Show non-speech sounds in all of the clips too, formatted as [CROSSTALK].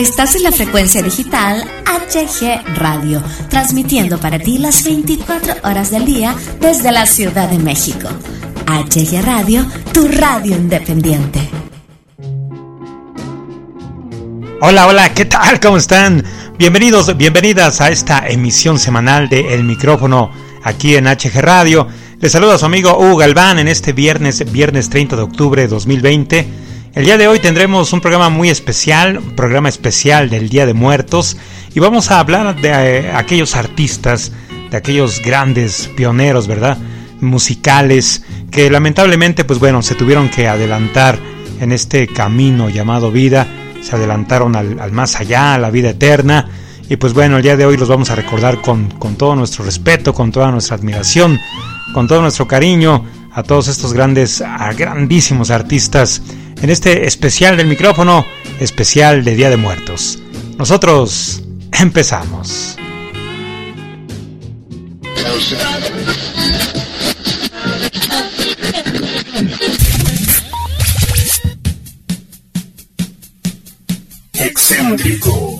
Estás en la frecuencia digital HG Radio, transmitiendo para ti las 24 horas del día desde la Ciudad de México. HG Radio, tu radio independiente. Hola, hola, ¿qué tal? ¿Cómo están? Bienvenidos, bienvenidas a esta emisión semanal de El Micrófono aquí en HG Radio. Les saluda a su amigo Hugo Galván en este viernes, viernes 30 de octubre de 2020. El día de hoy tendremos un programa muy especial, un programa especial del Día de Muertos, y vamos a hablar de eh, aquellos artistas, de aquellos grandes pioneros, ¿verdad? Musicales, que lamentablemente, pues bueno, se tuvieron que adelantar en este camino llamado vida, se adelantaron al, más allá, a la vida eterna, y pues bueno, el día de hoy los vamos a recordar con, con todo nuestro respeto, con toda nuestra admiración, con todo nuestro cariño a todos estos grandes, a grandísimos artistas en este especial del micrófono, especial de Día de Muertos. Nosotros empezamos. Excéntricos.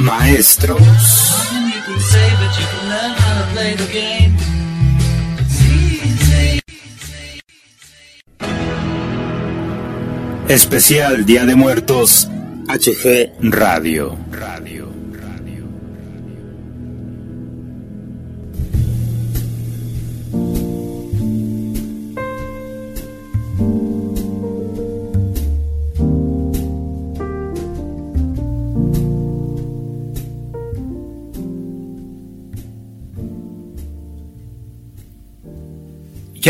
Maestros. Especial Día de Muertos, HG Radio. Radio.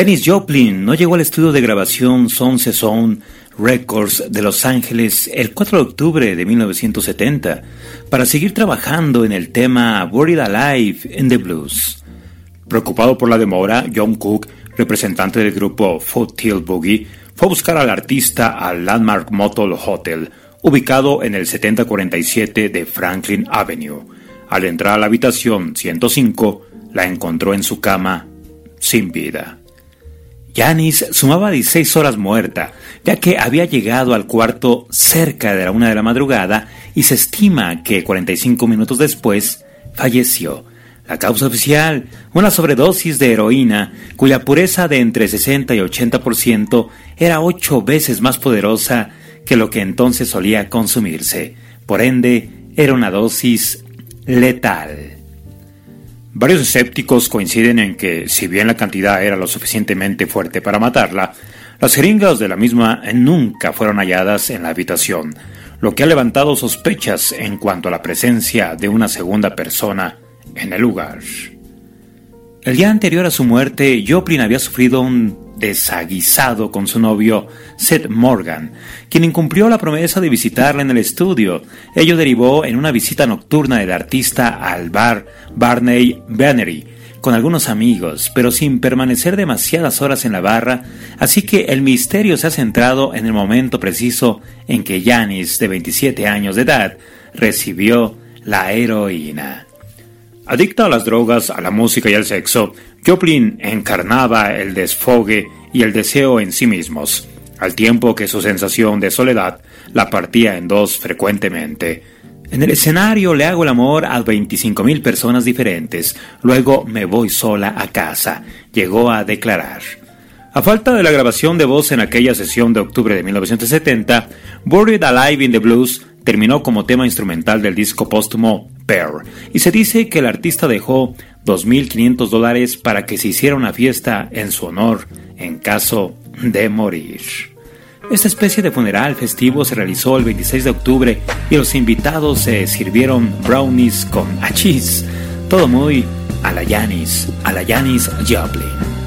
Janis Joplin no llegó al estudio de grabación Sound Zone Records de Los Ángeles el 4 de octubre de 1970 para seguir trabajando en el tema Buried Alive in the Blues. Preocupado por la demora, John Cook, representante del grupo Foothill Boogie, fue a buscar al artista al Landmark Motel Hotel, ubicado en el 7047 de Franklin Avenue. Al entrar a la habitación 105, la encontró en su cama, sin vida. Janis sumaba 16 horas muerta, ya que había llegado al cuarto cerca de la una de la madrugada y se estima que 45 minutos después falleció. La causa oficial, una sobredosis de heroína, cuya pureza de entre 60 y 80% era ocho veces más poderosa que lo que entonces solía consumirse. Por ende, era una dosis letal. Varios escépticos coinciden en que, si bien la cantidad era lo suficientemente fuerte para matarla, las jeringas de la misma nunca fueron halladas en la habitación, lo que ha levantado sospechas en cuanto a la presencia de una segunda persona en el lugar. El día anterior a su muerte, Joplin había sufrido un desaguisado con su novio Seth Morgan, quien incumplió la promesa de visitarla en el estudio. Ello derivó en una visita nocturna del artista al bar Barney Bannery con algunos amigos, pero sin permanecer demasiadas horas en la barra, así que el misterio se ha centrado en el momento preciso en que Janis, de 27 años de edad, recibió la heroína. Adicta a las drogas, a la música y al sexo, Joplin encarnaba el desfogue y el deseo en sí mismos, al tiempo que su sensación de soledad la partía en dos frecuentemente. En el escenario le hago el amor a 25.000 personas diferentes, luego me voy sola a casa, llegó a declarar. A falta de la grabación de voz en aquella sesión de octubre de 1970, Buried Alive in the Blues terminó como tema instrumental del disco póstumo Y se dice que el artista dejó 2.500 dólares para que se hiciera una fiesta en su honor en caso de morir. Esta especie de funeral festivo se realizó el 26 de octubre y los invitados se sirvieron brownies con achís. Todo muy a la Janis, a la Janis Joplin.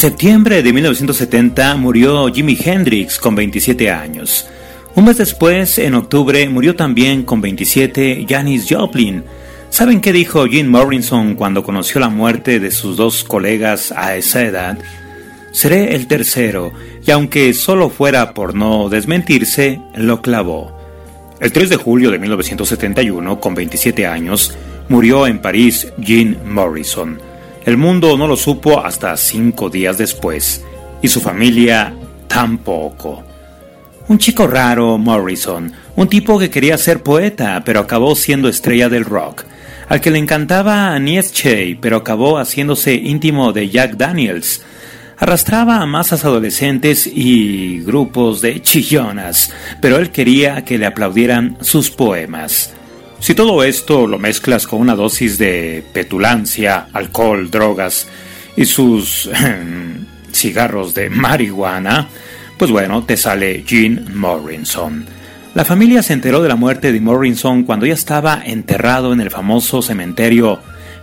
Septiembre de 1970 murió Jimi Hendrix con 27 años. Un mes después, en octubre, murió también con 27 Janis Joplin. ¿Saben qué dijo Jim Morrison cuando conoció la muerte de sus dos colegas a esa edad? Seré el tercero, y aunque solo fuera por no desmentirse, lo clavó. El 3 de julio de 1971, con 27 años, murió en París Jim Morrison. El mundo no lo supo hasta cinco días después, y su familia tampoco. Un chico raro, Morrison, un tipo que quería ser poeta, pero acabó siendo estrella del rock, al que le encantaba Nietzsche, pero acabó haciéndose íntimo de Jack Daniels. Arrastraba a masas adolescentes y grupos de chillonas, pero él quería que le aplaudieran sus poemas. Si todo esto lo mezclas con una dosis de petulancia, alcohol, drogas y sus [LAUGHS] cigarros de marihuana, pues bueno, te sale Jean Morrison. La familia se enteró de la muerte de Morrison cuando ya estaba enterrado en el famoso cementerio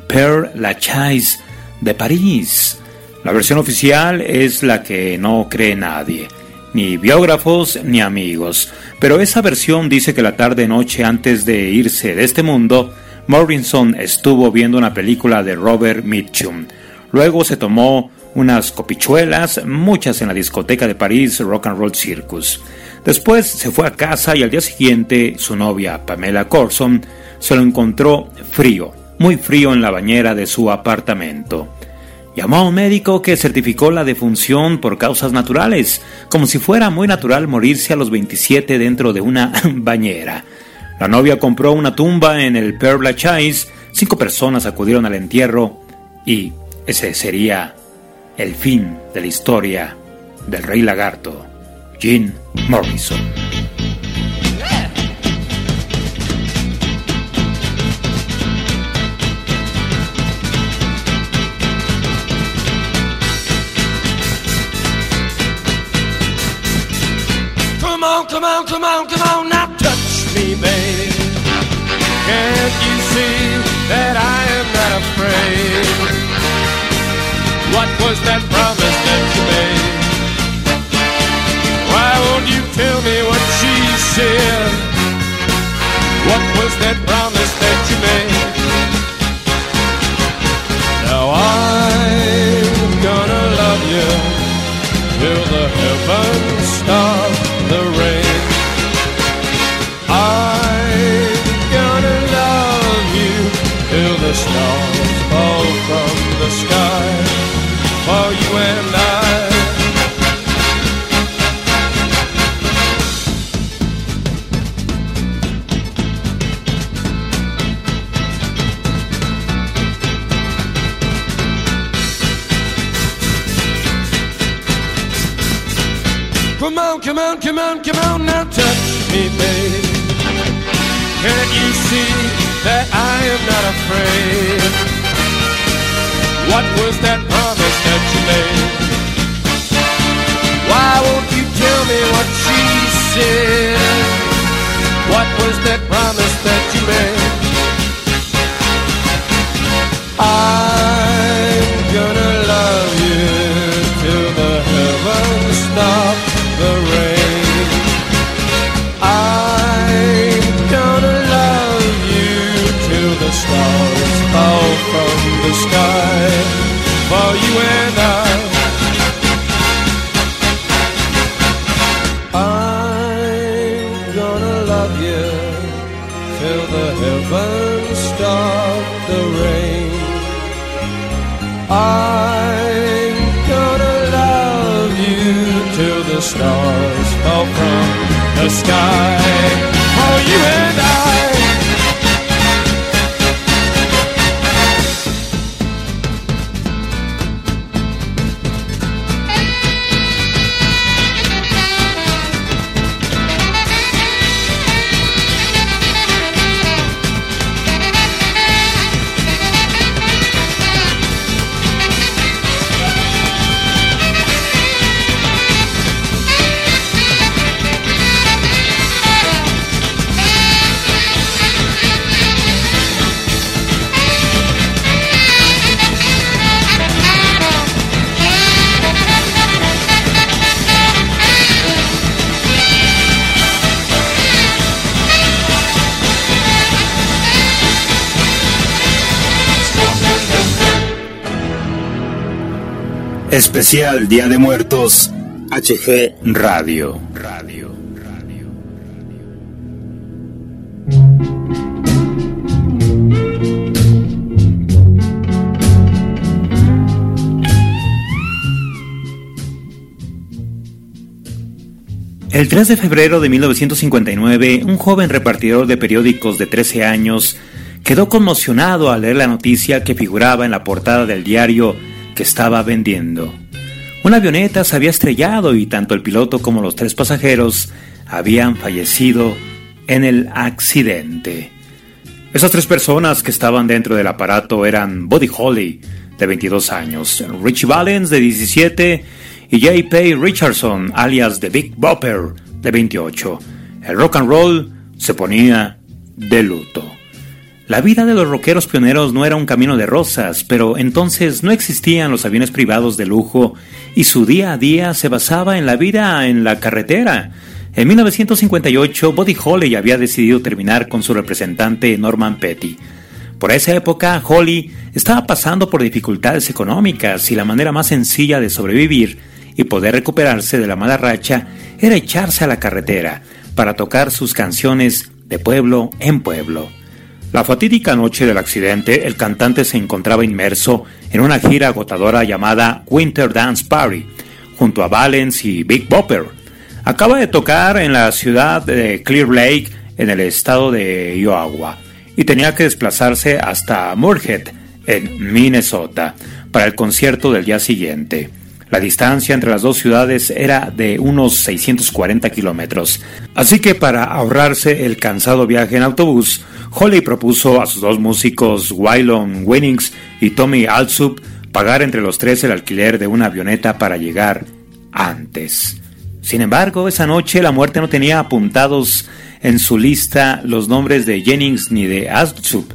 Père Lachaise de París. La versión oficial es la que no cree nadie. Ni biógrafos ni amigos, pero esa versión dice que la tarde-noche antes de irse de este mundo, Morrison estuvo viendo una película de Robert Mitchum. Luego se tomó unas copichuelas, muchas en la discoteca de París Rock and Roll Circus. Después se fue a casa y al día siguiente su novia Pamela Corson se lo encontró frío, muy frío en la bañera de su apartamento. Llamó a un médico que certificó la defunción por causas naturales, como si fuera muy natural morirse a los 27 dentro de una [LAUGHS] bañera. La novia compró una tumba en el Père Lachaise, cinco personas acudieron al entierro y ese sería el fin de la historia del rey lagarto, Jim Morrison. Me, babe. Can't you see that I am not afraid? What was that promise that you made? Why won't you tell me what she said? What was that promise that you made? Now I'm gonna love you till the heavens afraid? What was that Especial Día de Muertos, HG Radio. Radio. Radio. El 3 de febrero de 1959, un joven repartidor de periódicos de 13 años quedó conmocionado al leer la noticia que figuraba en la portada del diario que estaba vendiendo. Una avioneta se había estrellado y tanto el piloto como los tres pasajeros habían fallecido en el accidente. Esas tres personas que estaban dentro del aparato eran Buddy Holly, de 22 años, Richie Valens, de 17, y J.P. Richardson, alias The Big Bopper, de 28. El rock and roll se ponía de luto. La vida de los rockeros pioneros no era un camino de rosas, pero entonces no existían los aviones privados de lujo y su día a día se basaba en la vida en la carretera. En 1958, Buddy Holly había decidido terminar con su representante Norman Petty. Por esa época, Holly estaba pasando por dificultades económicas y la manera más sencilla de sobrevivir y poder recuperarse de la mala racha era echarse a la carretera para tocar sus canciones de pueblo en pueblo. La fatídica noche del accidente, el cantante se encontraba inmerso en una gira agotadora llamada Winter Dance Party, junto a Valence y Big Bopper. Acaba de tocar en la ciudad de Clear Lake, en el estado de Iowa, y tenía que desplazarse hasta Moorhead, en Minnesota, para el concierto del día siguiente. La distancia entre las dos ciudades era de unos 640 kilómetros, así que para ahorrarse el cansado viaje en autobús, Holly propuso a sus dos músicos, Wylon Winnings y Tommy Alsup, pagar entre los tres el alquiler de una avioneta para llegar antes. Sin embargo, esa noche la muerte no tenía apuntados en su lista los nombres de Jennings ni de Alsup,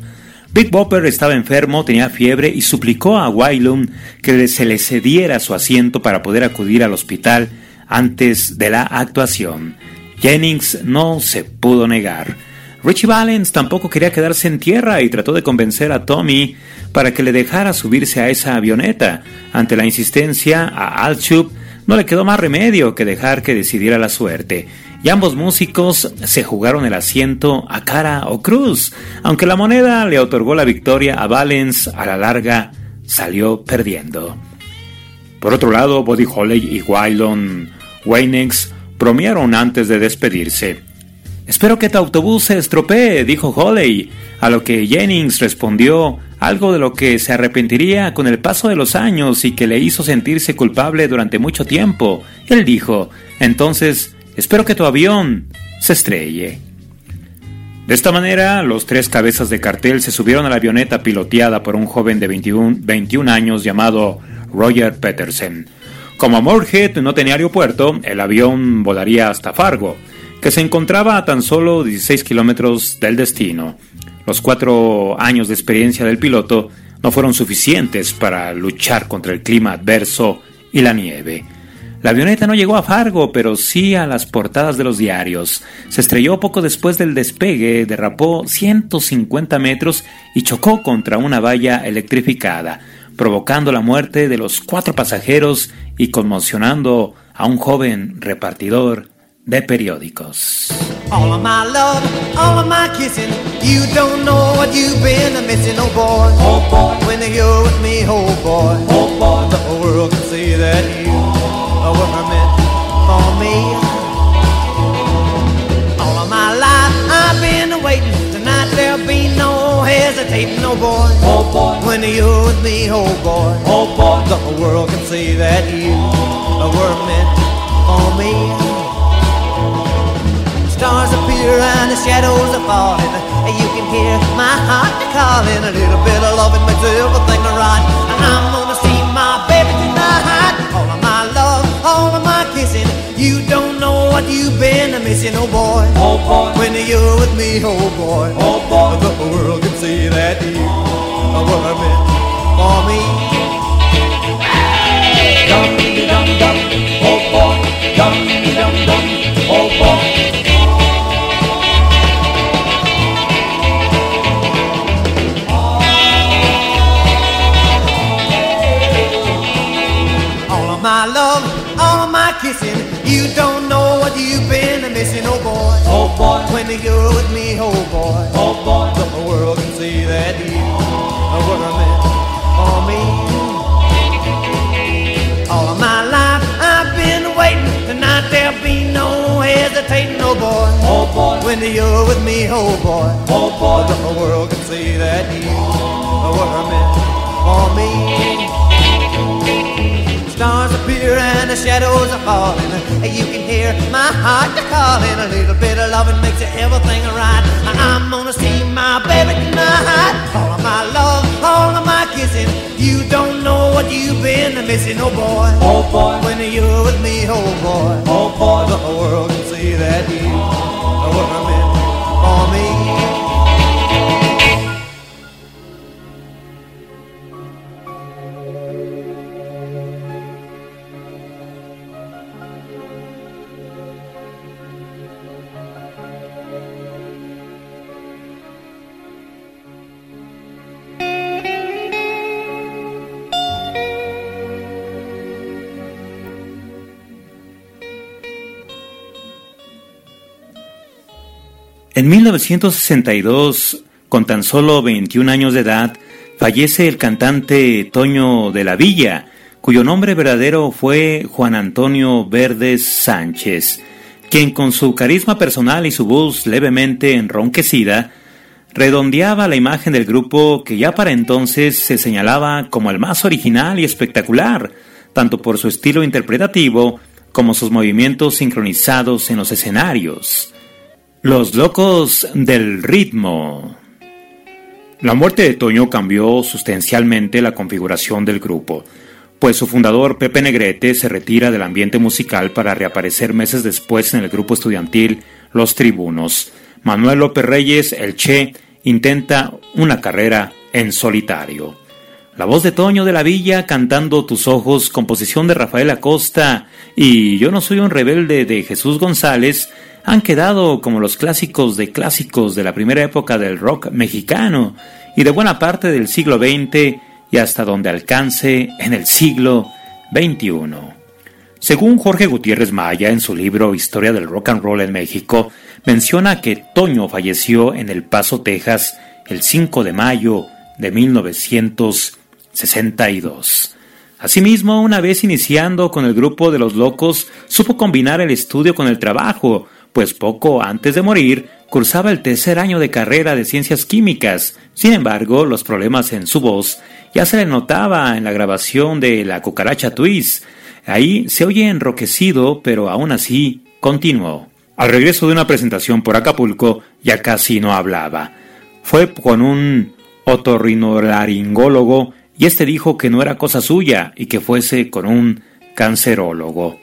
Big Bopper estaba enfermo, tenía fiebre y suplicó a Wylum que se le cediera su asiento para poder acudir al hospital antes de la actuación. Jennings no se pudo negar. Richie Valens tampoco quería quedarse en tierra y trató de convencer a Tommy para que le dejara subirse a esa avioneta. Ante la insistencia a Alchup no le quedó más remedio que dejar que decidiera la suerte y ambos músicos se jugaron el asiento a cara o cruz. Aunque la moneda le otorgó la victoria a Valens, a la larga salió perdiendo. Por otro lado, Buddy Holly y Wylon Waynex bromearon antes de despedirse. Espero que tu autobús se estropee, dijo Holly, a lo que Jennings respondió algo de lo que se arrepentiría con el paso de los años y que le hizo sentirse culpable durante mucho tiempo. Él dijo, entonces Espero que tu avión se estrelle. De esta manera, los tres cabezas de cartel se subieron a la avioneta piloteada por un joven de 21, años llamado Roger Peterson. Como Moorhead no tenía aeropuerto, el avión volaría hasta Fargo, que se encontraba a tan solo 16 kilómetros del destino. Los cuatro años de experiencia del piloto no fueron suficientes para luchar contra el clima adverso y la nieve. La avioneta no llegó a Fargo, pero sí a las portadas de los diarios. Se estrelló poco después del despegue, derrapó 150 metros y chocó contra una valla electrificada, provocando la muerte de los cuatro pasajeros y conmocionando a un joven repartidor de periódicos. All of my love, all of my kissing, you don't know what you've been missing, oh boy. Oh boy, when you're with me, oh boy. Oh boy, the whole world can see that you were meant for me. All of my life I've been waiting. Tonight there'll be no hesitating, oh boy. Oh boy, when you're with me, oh boy. Oh boy, the whole world can see that you were meant for me. And the shadows are falling. And you can hear my heart calling. A little bit of loving makes everything right. I'm gonna see my baby tonight. All of my love all of my kissing. You don't know what you've been missing, oh boy. Oh boy. When you're with me, oh boy. Oh boy. The world can see that you were meant for me. Dum dum dum, oh boy. Dum dum dum, oh boy. Kissing. You don't know what you've been missing, oh boy. Oh boy. When you're with me, oh boy. Oh boy. The world can see that you were meant for me. All of my life I've been waiting. Tonight there'll be no hesitating, oh boy. Oh boy. When you're with me, oh boy. Oh boy. The world can see that you were meant for me stars appear and the shadows are falling. You can hear my heart calling. A little bit of loving makes everything right. I'm gonna see my baby tonight. All of my love, all of my kissing. You don't know what you've been missing, oh boy. Oh boy. When you're with me, oh boy. Oh boy. The world can see that En 1962, con tan solo 21 años de edad, fallece el cantante Toño de la Villa, cuyo nombre verdadero fue Juan Antonio Verdes Sánchez, quien con su carisma personal y su voz levemente enronquecida, redondeaba la imagen del grupo que ya para entonces se señalaba como el más original y espectacular, tanto por su estilo interpretativo como sus movimientos sincronizados en los escenarios. Los locos del ritmo. La muerte de Toño cambió sustancialmente la configuración del grupo, pues su fundador Pepe Negrete se retira del ambiente musical para reaparecer meses después en el grupo estudiantil Los Tribunos. Manuel López Reyes, el Che, intenta una carrera en solitario. La voz de Toño de la Villa cantando Tus Ojos, composición de Rafael Acosta y Yo no soy un rebelde de Jesús González, han quedado como los clásicos de clásicos de la primera época del rock mexicano y de buena parte del siglo XX y hasta donde alcance en el siglo XXI. Según Jorge Gutiérrez Maya en su libro Historia del Rock and Roll en México, menciona que Toño falleció en El Paso, Texas, el 5 de mayo de 1962. Asimismo, una vez iniciando con el grupo de los locos, supo combinar el estudio con el trabajo, pues poco antes de morir cursaba el tercer año de carrera de ciencias químicas. Sin embargo, los problemas en su voz ya se le notaba en la grabación de La cucaracha twist. Ahí se oye enroquecido, pero aún así continuó. Al regreso de una presentación por Acapulco, ya casi no hablaba. Fue con un otorrinolaringólogo y este dijo que no era cosa suya y que fuese con un cancerólogo.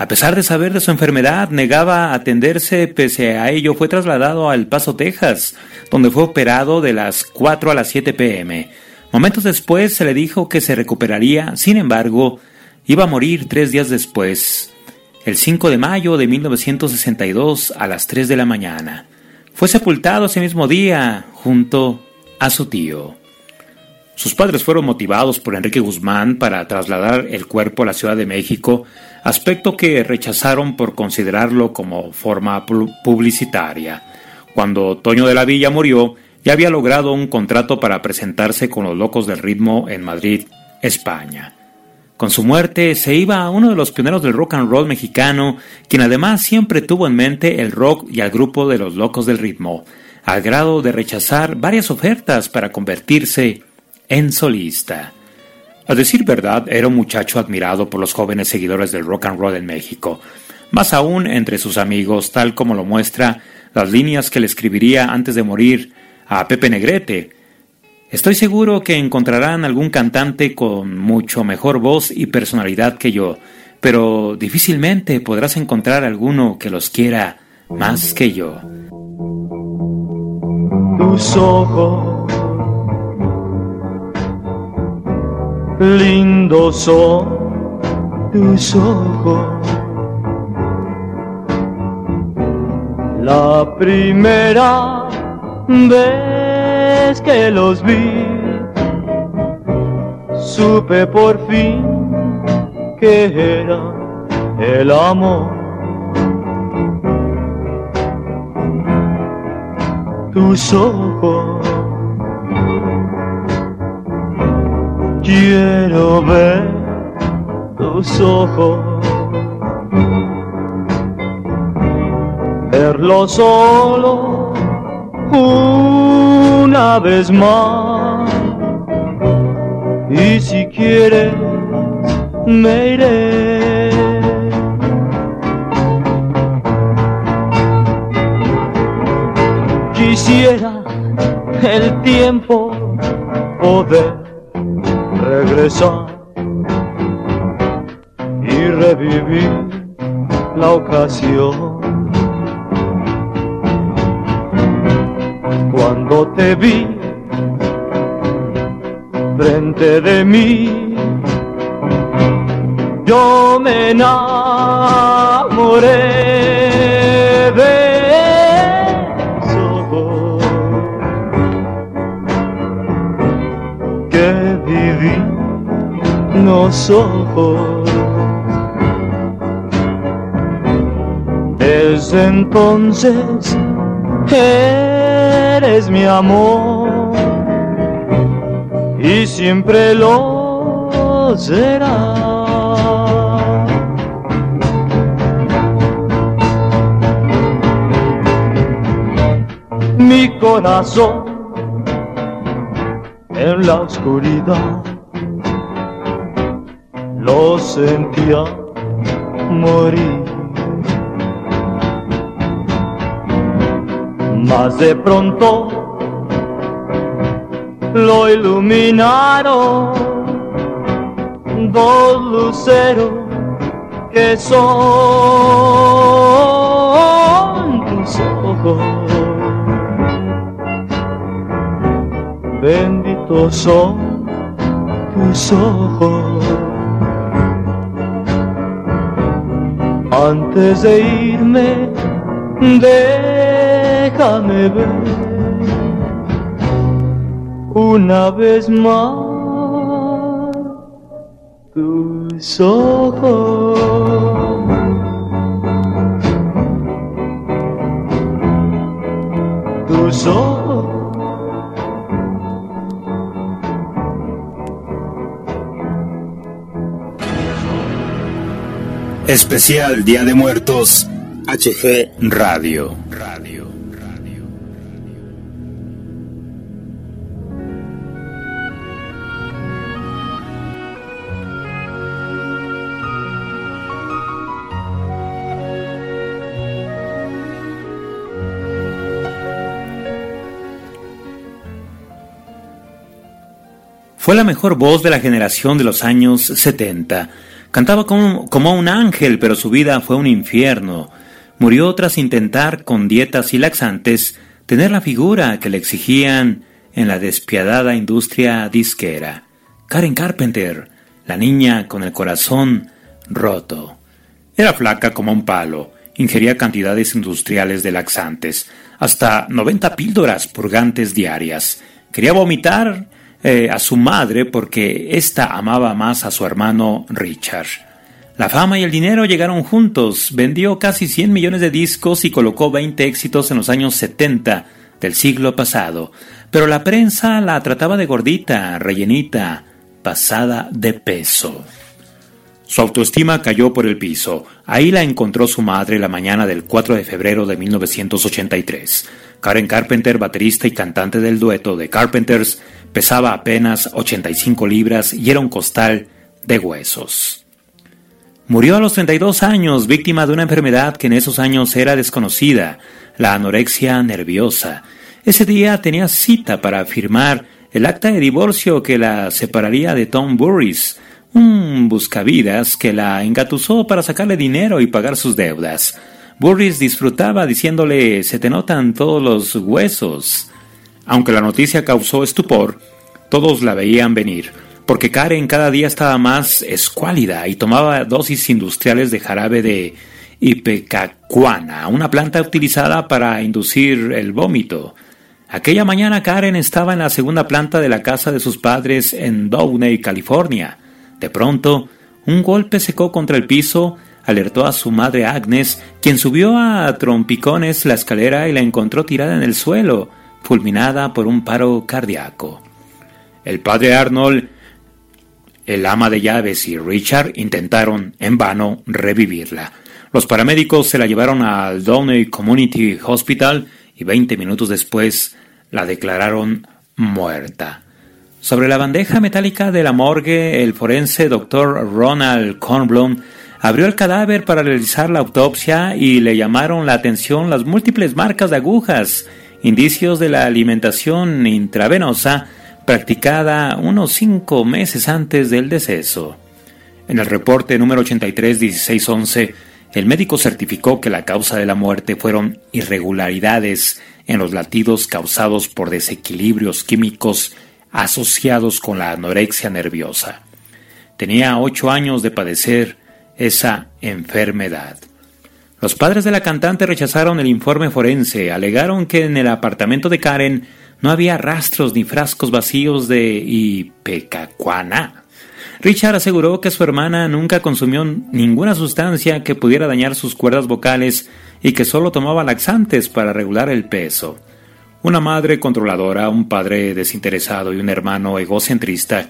A pesar de saber de su enfermedad, negaba atenderse, pese a ello fue trasladado al Paso, Texas, donde fue operado de las 4 a las 7 pm. Momentos después se le dijo que se recuperaría, sin embargo, iba a morir tres días después, el 5 de mayo de 1962 a las 3 de la mañana. Fue sepultado ese mismo día junto a su tío. Sus padres fueron motivados por Enrique Guzmán para trasladar el cuerpo a la Ciudad de México, aspecto que rechazaron por considerarlo como forma publicitaria. Cuando Toño de la Villa murió, ya había logrado un contrato para presentarse con los Locos del Ritmo en Madrid, España. Con su muerte se iba uno de los pioneros del rock and roll mexicano, quien además siempre tuvo en mente el rock y al grupo de los Locos del Ritmo, al grado de rechazar varias ofertas para convertirse en solista. A decir verdad, era un muchacho admirado por los jóvenes seguidores del rock and roll en México, más aún entre sus amigos, tal como lo muestra las líneas que le escribiría antes de morir a Pepe Negrete. Estoy seguro que encontrarán algún cantante con mucho mejor voz y personalidad que yo, pero difícilmente podrás encontrar alguno que los quiera más que yo. Lindos son tus ojos. La primera vez que los vi, supe por fin que era el amor. Tus ojos Quiero ver tus ojos, verlo solo una vez más. Y si quieres, me iré. Quisiera el tiempo poder regresar y revivir la ocasión. Cuando te vi frente de mí, yo me enamoré Desde entonces Eres mi amor y siempre lo será. Mi corazón en la oscuridad lo sentía morir. Mas de pronto lo iluminaron dos luceros que son tus ojos. Benditos son tus ojos. Antes de irme, déjame ver una vez más tus ojos. Tus ojos. Especial Día de Muertos, HG Radio. Radio. Fue la mejor voz de la generación de los años 70. Cantaba como, como, un ángel, pero su vida fue un infierno. Murió tras intentar, con dietas y laxantes, tener la figura que le exigían en la despiadada industria disquera. Karen Carpenter, la niña con el corazón roto. Era flaca como un palo, ingería cantidades industriales de laxantes, hasta 90 píldoras purgantes diarias. Quería vomitar eh, a su madre porque ésta amaba más a su hermano Richard. La fama y el dinero llegaron juntos, vendió casi 100 millones de discos y colocó 20 éxitos en los años 70 del siglo pasado, pero la prensa la trataba de gordita, rellenita, pasada de peso. Su autoestima cayó por el piso. Ahí la encontró su madre la mañana del 4 de febrero de 1983. Karen Carpenter, baterista y cantante del dueto de Carpenters, pesaba apenas 85 libras y era un costal de huesos. Murió a los 32 años, víctima de una enfermedad que en esos años era desconocida, la anorexia nerviosa. Ese día tenía cita para firmar el acta de divorcio que la separaría de Tom Burris, un buscavidas que la engatusó para sacarle dinero y pagar sus deudas. Burris disfrutaba diciéndole se te notan todos los huesos. Aunque la noticia causó estupor, todos la veían venir, porque Karen cada día estaba más escuálida y tomaba dosis industriales de jarabe de ipecacuana, una planta utilizada para inducir el vómito. Aquella mañana Karen estaba en la segunda planta de la casa de sus padres en Downey, California. De pronto, un golpe secó contra el piso, alertó a su madre Agnes, quien subió a trompicones la escalera y la encontró tirada en el suelo, fulminada por un paro cardíaco. El padre Arnold, el ama de llaves y Richard intentaron en vano revivirla. Los paramédicos se la llevaron al Downey Community Hospital y 20 minutos después la declararon muerta. Sobre la bandeja metálica de la morgue, el forense Dr. Ronald Kornblum abrió el cadáver para realizar la autopsia y le llamaron la atención las múltiples marcas de agujas, indicios de la alimentación intravenosa practicada unos cinco meses antes del deceso. En el reporte número 83-1611, el médico certificó que la causa de la muerte fueron irregularidades en los latidos causados por desequilibrios químicos asociados con la anorexia nerviosa. Tenía ocho años de padecer esa enfermedad. Los padres de la cantante rechazaron el informe forense, alegaron que en el apartamento de Karen no había rastros ni frascos vacíos de ipecacuana. Richard aseguró que su hermana nunca consumió ninguna sustancia que pudiera dañar sus cuerdas vocales y que solo tomaba laxantes para regular el peso. Una madre controladora, un padre desinteresado y un hermano egocentrista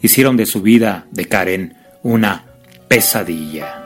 hicieron de su vida de Karen una pesadilla.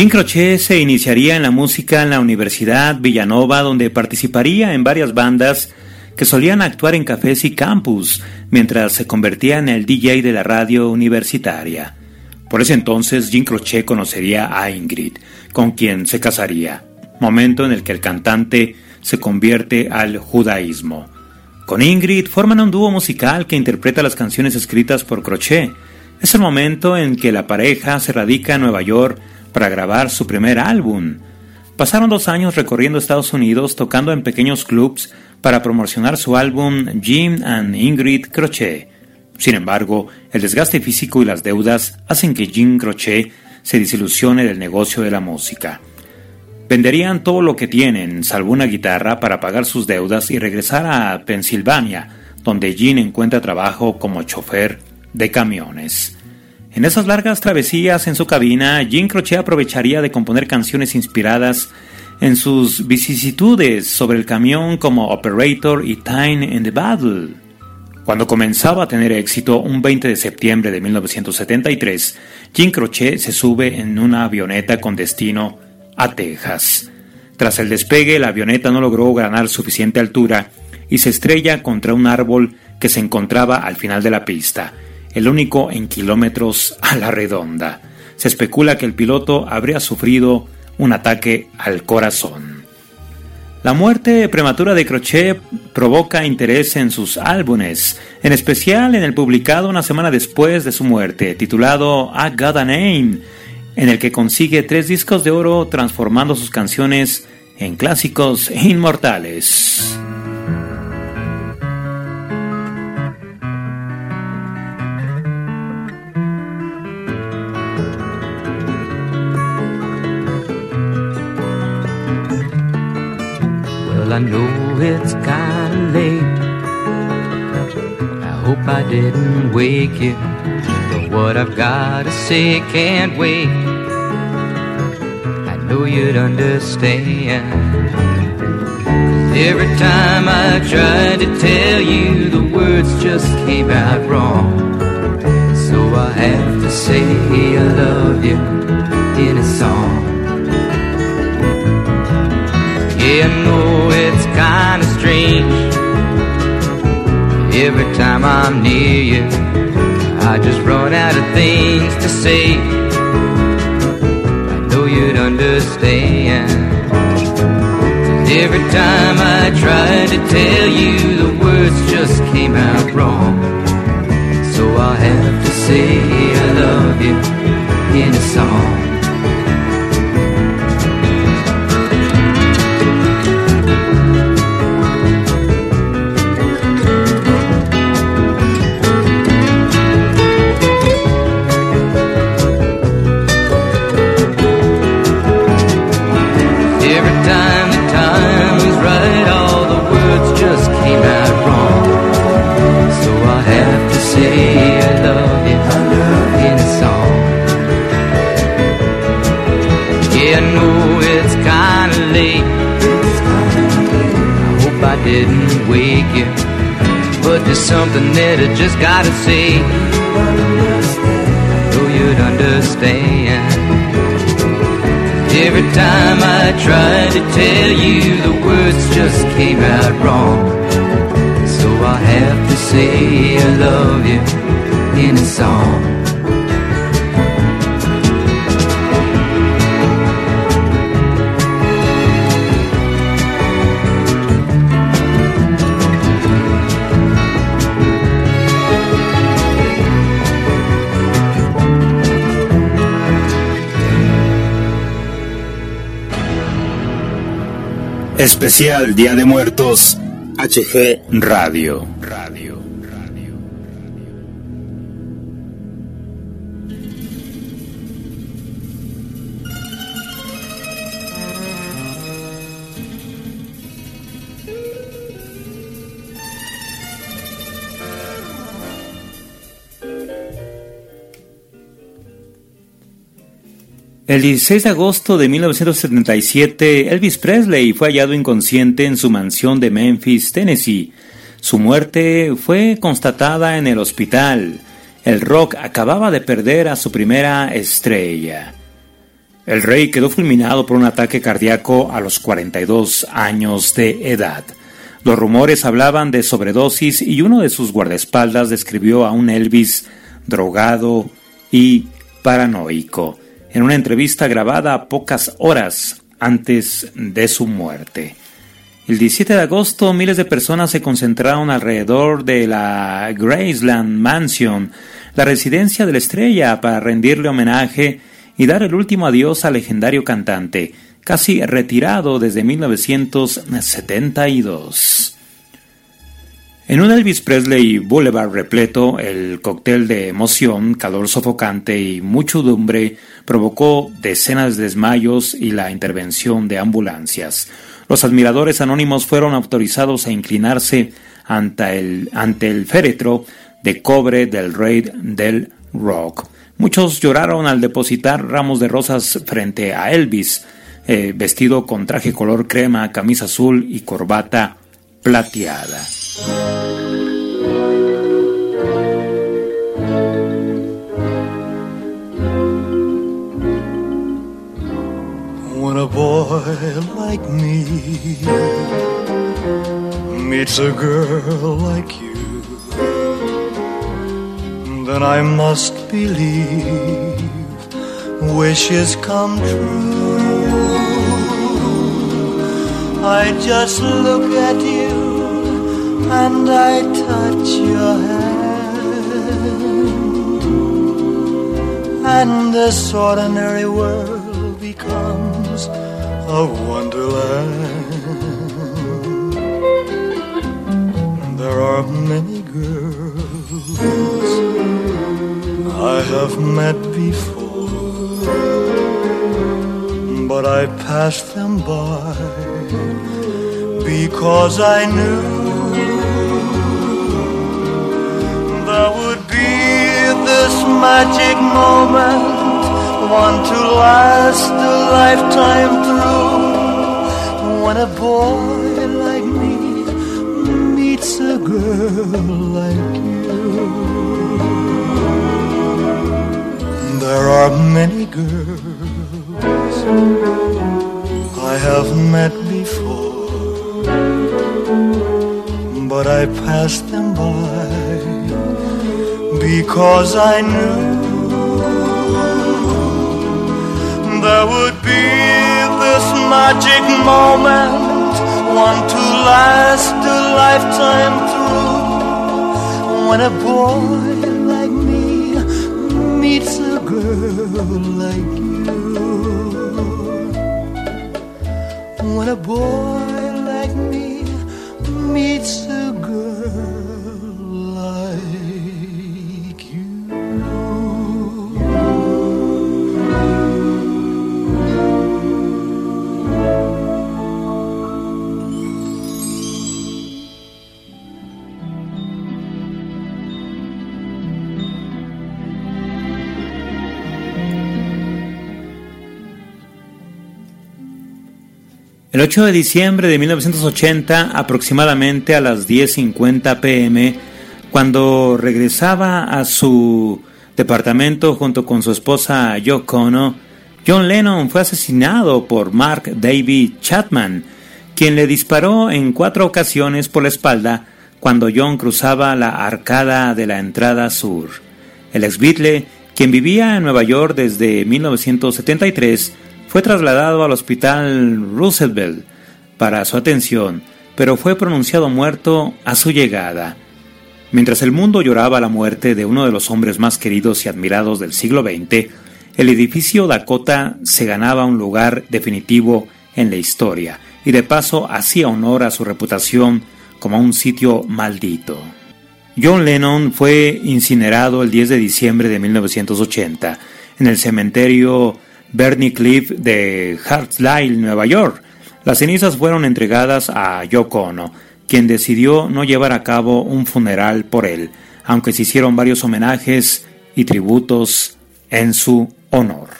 Jim Croce se iniciaría en la música en la Universidad Villanova, donde participaría en varias bandas que solían actuar en cafés y campus, mientras se convertía en el DJ de la radio universitaria. Por ese entonces, Jim Croce conocería a Ingrid, con quien se casaría, momento en el que el cantante se convierte al judaísmo. Con Ingrid forman un dúo musical que interpreta las canciones escritas por Croce. Es el momento en que la pareja se radica en Nueva York para grabar su primer álbum. Pasaron dos años recorriendo Estados Unidos tocando en pequeños clubs para promocionar su álbum Jim and Ingrid Croce. Sin embargo, el desgaste físico y las deudas hacen que Jim Croce se desilusione del negocio de la música. Venderían todo lo que tienen, salvo una guitarra, para pagar sus deudas y regresar a Pensilvania, donde Jean encuentra trabajo como chofer de camiones. En esas largas travesías en su cabina, Jean Crochet aprovecharía de componer canciones inspiradas en sus vicisitudes sobre el camión como Operator y Time in the Battle. Cuando comenzaba a tener éxito, un 20 de septiembre de 1973, Jean Crochet se sube en una avioneta con destino a Texas. Tras el despegue, la avioneta no logró ganar suficiente altura y se estrella contra un árbol que se encontraba al final de la pista, el único en kilómetros a la redonda. Se especula que el piloto habría sufrido un ataque al corazón. La muerte prematura de Crochet provoca interés en sus álbumes, en especial en el publicado una semana después de su muerte, titulado I Got a Name, en el que consigue tres discos de oro transformando sus canciones en clásicos inmortales. It's kinda late. I hope I didn't wake you. But what I've gotta say can't wait. I know you'd understand. every time I tried to tell you, the words just came out wrong. So I have to say I love you in a song. Yeah, I know it's kinda strange. Every time I'm near you, I just run out of things to say. I know you'd understand. every time I tried to tell you, the words just came out wrong. So I have to say I love you in a song. There's something that I just gotta say. Know you'd understand. Every time I tried to tell you, the words just came out wrong. So I have to say I love you in a song. Especial Día de Muertos, HG Radio. El 16 de agosto de 1977, Elvis Presley fue hallado inconsciente en su mansión de Memphis, Tennessee. Su muerte fue constatada en el hospital. El rock acababa de perder a su primera estrella. El rey quedó fulminado por un ataque cardíaco a los 42 años de edad. Los rumores hablaban de sobredosis y uno de sus guardaespaldas describió a un Elvis drogado y paranoico en una entrevista grabada pocas horas antes de su muerte. El 17 de agosto miles de personas se concentraron alrededor de la Graceland Mansion, la residencia de la estrella, para rendirle homenaje y dar el último adiós al legendario cantante, casi retirado desde 1972. En un Elvis Presley Boulevard repleto, el cóctel de emoción, calor sofocante y muchedumbre provocó decenas de desmayos y la intervención de ambulancias. Los admiradores anónimos fueron autorizados a inclinarse ante el, ante el féretro de cobre del rey del rock. Muchos lloraron al depositar ramos de rosas frente a Elvis, eh, vestido con traje color crema, camisa azul y corbata plateada. When a boy like me meets a girl like you, then I must believe wishes come true. I just look at you and I touch your hand, and this ordinary world becomes a wonderland. There are many girls I have met before, but I passed them by because I knew this magic moment, one to last a lifetime through, when a boy like me meets a girl like you. There are many girls I have met before, but I passed them by because I knew there would be this magic moment, one to last a lifetime through, when a boy like me meets a girl like you. When a boy like me meets El 8 de diciembre de 1980, aproximadamente a las 10.50 pm, cuando regresaba a su departamento junto con su esposa Yoko Ono, John Lennon fue asesinado por Mark David Chapman, quien le disparó en cuatro ocasiones por la espalda cuando John cruzaba la arcada de la entrada sur. El ex Beatle, quien vivía en Nueva York desde 1973, fue trasladado al hospital Roosevelt para su atención, pero fue pronunciado muerto a su llegada. Mientras el mundo lloraba la muerte de uno de los hombres más queridos y admirados del siglo XX, el edificio Dakota se ganaba un lugar definitivo en la historia y de paso hacía honor a su reputación como un sitio maldito. John Lennon fue incinerado el 10 de diciembre de 1980 en el cementerio Bernie Cliff de Hartsdale, Nueva York. Las cenizas fueron entregadas a Yoko Ono, quien decidió no llevar a cabo un funeral por él, aunque se hicieron varios homenajes y tributos en su honor.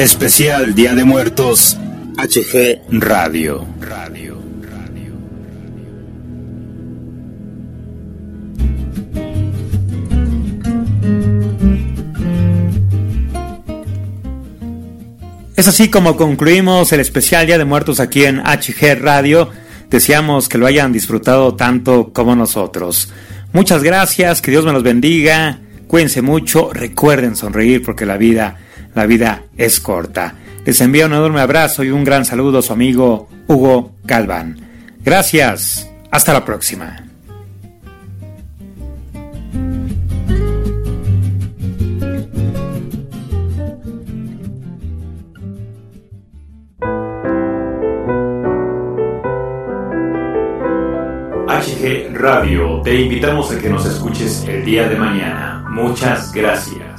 Especial Día de Muertos HG Radio. Radio. Es así como concluimos el especial Día de Muertos aquí en HG Radio. Deseamos que lo hayan disfrutado tanto como nosotros. Muchas gracias, que Dios me los bendiga. Cuídense mucho, recuerden sonreír porque la vida la vida es corta. Les envía un enorme abrazo y un gran saludo a su amigo Hugo Galván. Gracias. Hasta la próxima. HG Radio, te invitamos a que nos escuches el día de mañana. Muchas gracias.